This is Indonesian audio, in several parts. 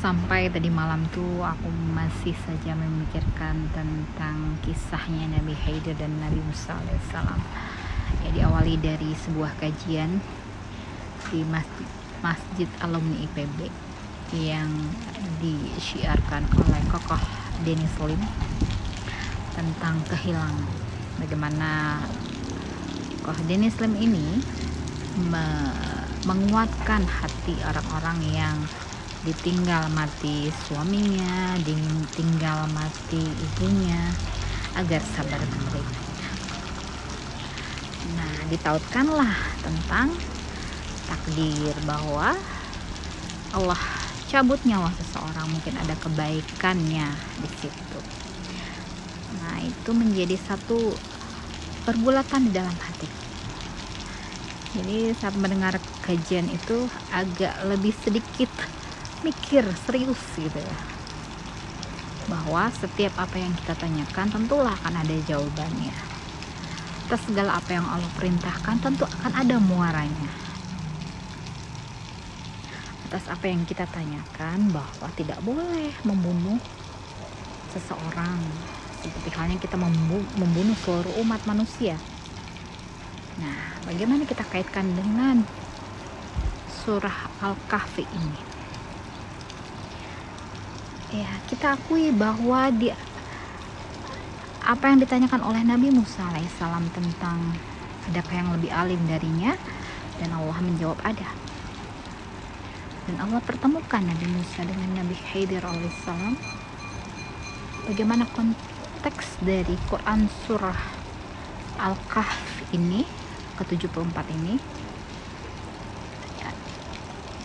sampai tadi malam tuh aku masih saja memikirkan tentang kisahnya Nabi Haidir dan Nabi Musa alaihissalam. Ya diawali dari sebuah kajian di masjid, masjid alumni IPB yang disiarkan oleh kokoh Denis Lim tentang kehilangan. Bagaimana kokoh Denis Lim ini me menguatkan hati orang-orang yang ditinggal mati suaminya, ditinggal mati ibunya agar sabar menerima. Nah, ditautkanlah tentang takdir bahwa Allah cabut nyawa seseorang mungkin ada kebaikannya di situ. Nah, itu menjadi satu pergulatan di dalam hati. Jadi saat mendengar kajian itu agak lebih sedikit mikir serius gitu ya. Bahwa setiap apa yang kita tanyakan tentulah akan ada jawabannya. Atas segala apa yang Allah perintahkan tentu akan ada muaranya. Atas apa yang kita tanyakan bahwa tidak boleh membunuh seseorang. Seperti halnya kita membunuh seluruh umat manusia. Nah bagaimana kita kaitkan dengan surah Al-Kahfi ini ya kita akui bahwa dia apa yang ditanyakan oleh Nabi Musa alaihissalam tentang adakah yang lebih alim darinya dan Allah menjawab ada. Dan Allah pertemukan Nabi Musa dengan Nabi Khidir alaihissalam bagaimana konteks dari Quran surah Al-Kahf ini ke-74 ini?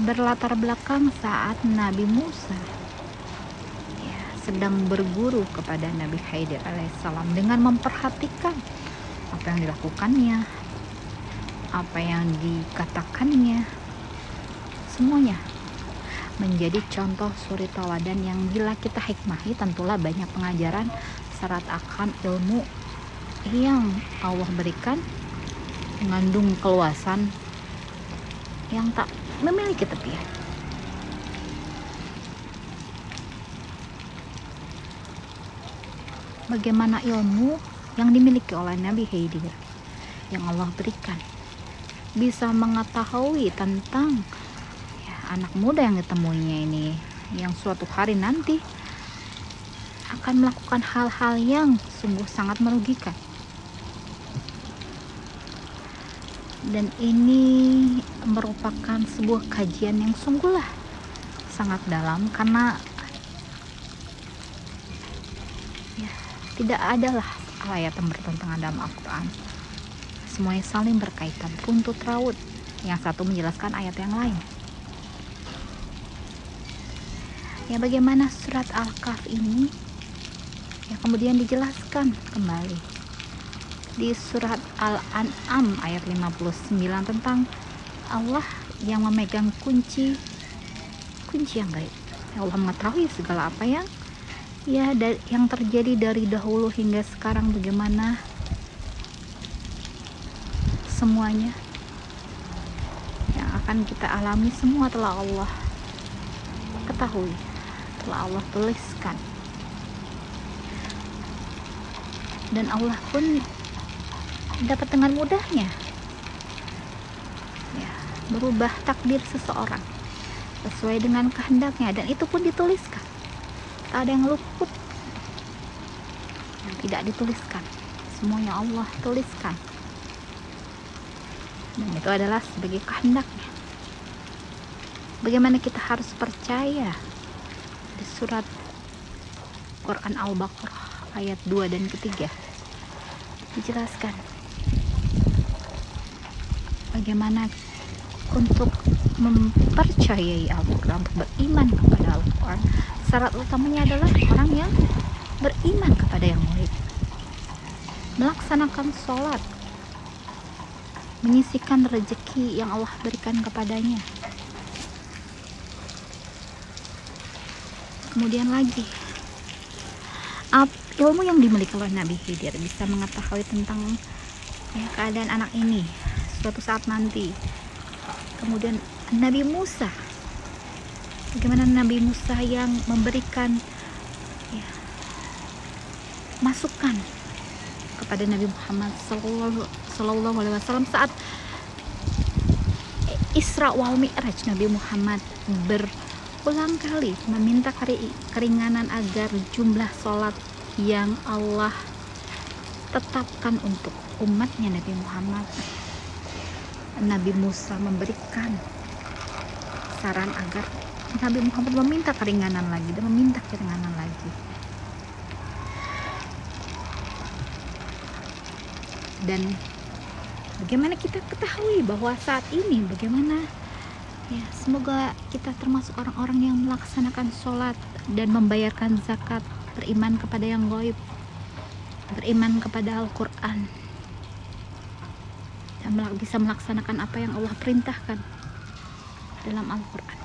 Berlatar belakang saat Nabi Musa sedang berguru kepada Nabi Haidir alaihissalam dengan memperhatikan apa yang dilakukannya, apa yang dikatakannya, semuanya menjadi contoh suri tauladan yang bila kita hikmahi tentulah banyak pengajaran syarat akan ilmu yang Allah berikan mengandung keluasan yang tak memiliki tepian. Bagaimana ilmu yang dimiliki oleh Nabi Haidir yang Allah berikan. Bisa mengetahui tentang ya, anak muda yang ditemuinya ini yang suatu hari nanti akan melakukan hal-hal yang sungguh sangat merugikan. Dan ini merupakan sebuah kajian yang sungguhlah sangat dalam karena Tidak adalah ayat yang bertentangan dalam Al-Quran. Semuanya saling berkaitan, runtut raut. Yang satu menjelaskan ayat yang lain. Ya bagaimana surat Al-Kahf ini ya kemudian dijelaskan kembali di surat Al-An'am ayat 59 tentang Allah yang memegang kunci kunci yang gaib. Ya Allah mengetahui segala apa yang ya yang terjadi dari dahulu hingga sekarang bagaimana? Semuanya yang akan kita alami semua telah Allah ketahui telah Allah tuliskan. Dan Allah pun dapat dengan mudahnya. Ya, berubah takdir seseorang sesuai dengan kehendaknya dan itu pun dituliskan ada yang luput. Yang tidak dituliskan. Semuanya Allah tuliskan. Dan itu adalah sebagai kehendaknya. Bagaimana kita harus percaya di surat Quran Al-Baqarah ayat 2 dan ketiga? Dijelaskan. Bagaimana untuk mempercayai Al-Quran untuk beriman kepada Al-Quran syarat utamanya adalah orang yang beriman kepada yang murid melaksanakan sholat. Menyisikan rezeki yang Allah berikan kepadanya. Kemudian lagi ilmu yang dimiliki oleh Nabi Khidir bisa mengetahui tentang ya, keadaan anak ini suatu saat nanti. Kemudian Nabi Musa bagaimana Nabi Musa yang memberikan ya, masukan kepada Nabi Muhammad Sallallahu Alaihi Wasallam saat Isra wal Mi'raj Nabi Muhammad berulang kali meminta keringanan agar jumlah sholat yang Allah tetapkan untuk umatnya Nabi Muhammad. Nabi Musa memberikan saran agar Nabi Muhammad meminta keringanan lagi dan meminta keringanan lagi. Dan bagaimana kita ketahui bahwa saat ini bagaimana ya semoga kita termasuk orang-orang yang melaksanakan sholat dan membayarkan zakat beriman kepada yang goib beriman kepada Al-Quran dan bisa melaksanakan apa yang Allah perintahkan dalam Al-Quran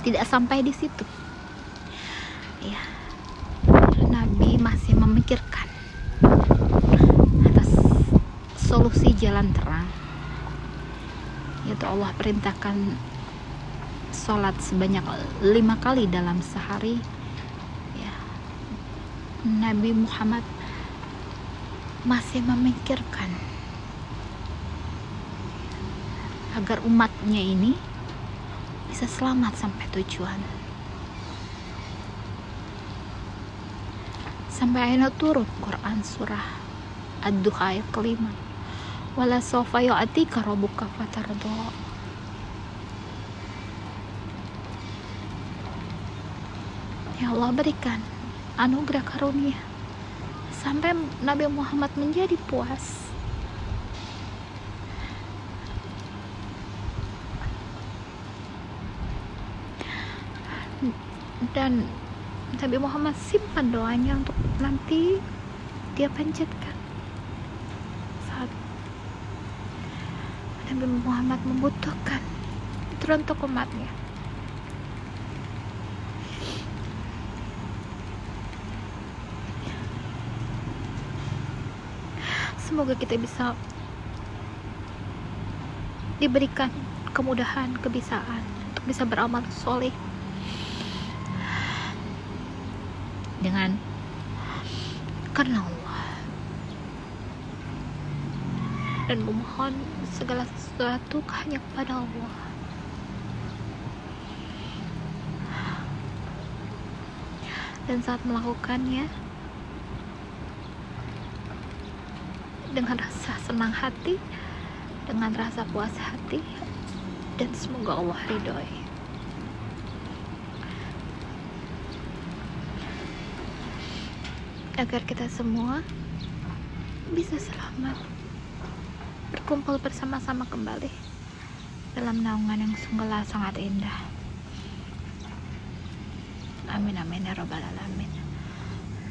tidak sampai di situ. Ya Nabi masih memikirkan atas solusi jalan terang. Yaitu Allah perintahkan sholat sebanyak lima kali dalam sehari. Ya, Nabi Muhammad masih memikirkan agar umatnya ini bisa selamat sampai tujuan. Sampai akhirnya turun Quran surah Ad-Duha ayat kelima. Wala sofa yu'atika rabbuka fatardo ya Allah berikan anugerah karunia. Sampai Nabi Muhammad menjadi puas dan Nabi Muhammad simpan doanya untuk nanti dia panjatkan. Nabi Muhammad membutuhkan teruntuk umatnya. Semoga kita bisa diberikan kemudahan, kebisaan untuk bisa beramal soleh dengan karena dan memohon segala sesuatu hanya kepada Allah. Dan saat melakukannya dengan rasa senang hati dengan rasa puas hati dan semoga Allah ridhoi agar kita semua bisa selamat berkumpul bersama-sama kembali dalam naungan yang sungguhlah sangat indah. Amin amin ya rabbal alamin.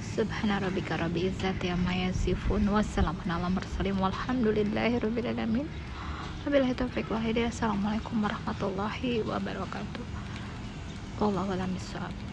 Subhana rabbika rabbi izzati amma yasifun wassalamun ala mursalin walhamdulillahi rabbil alamin. Wabillahi taufiq wal hidayah. Assalamualaikum warahmatullahi wabarakatuh. Wallahu a'lam bishawab.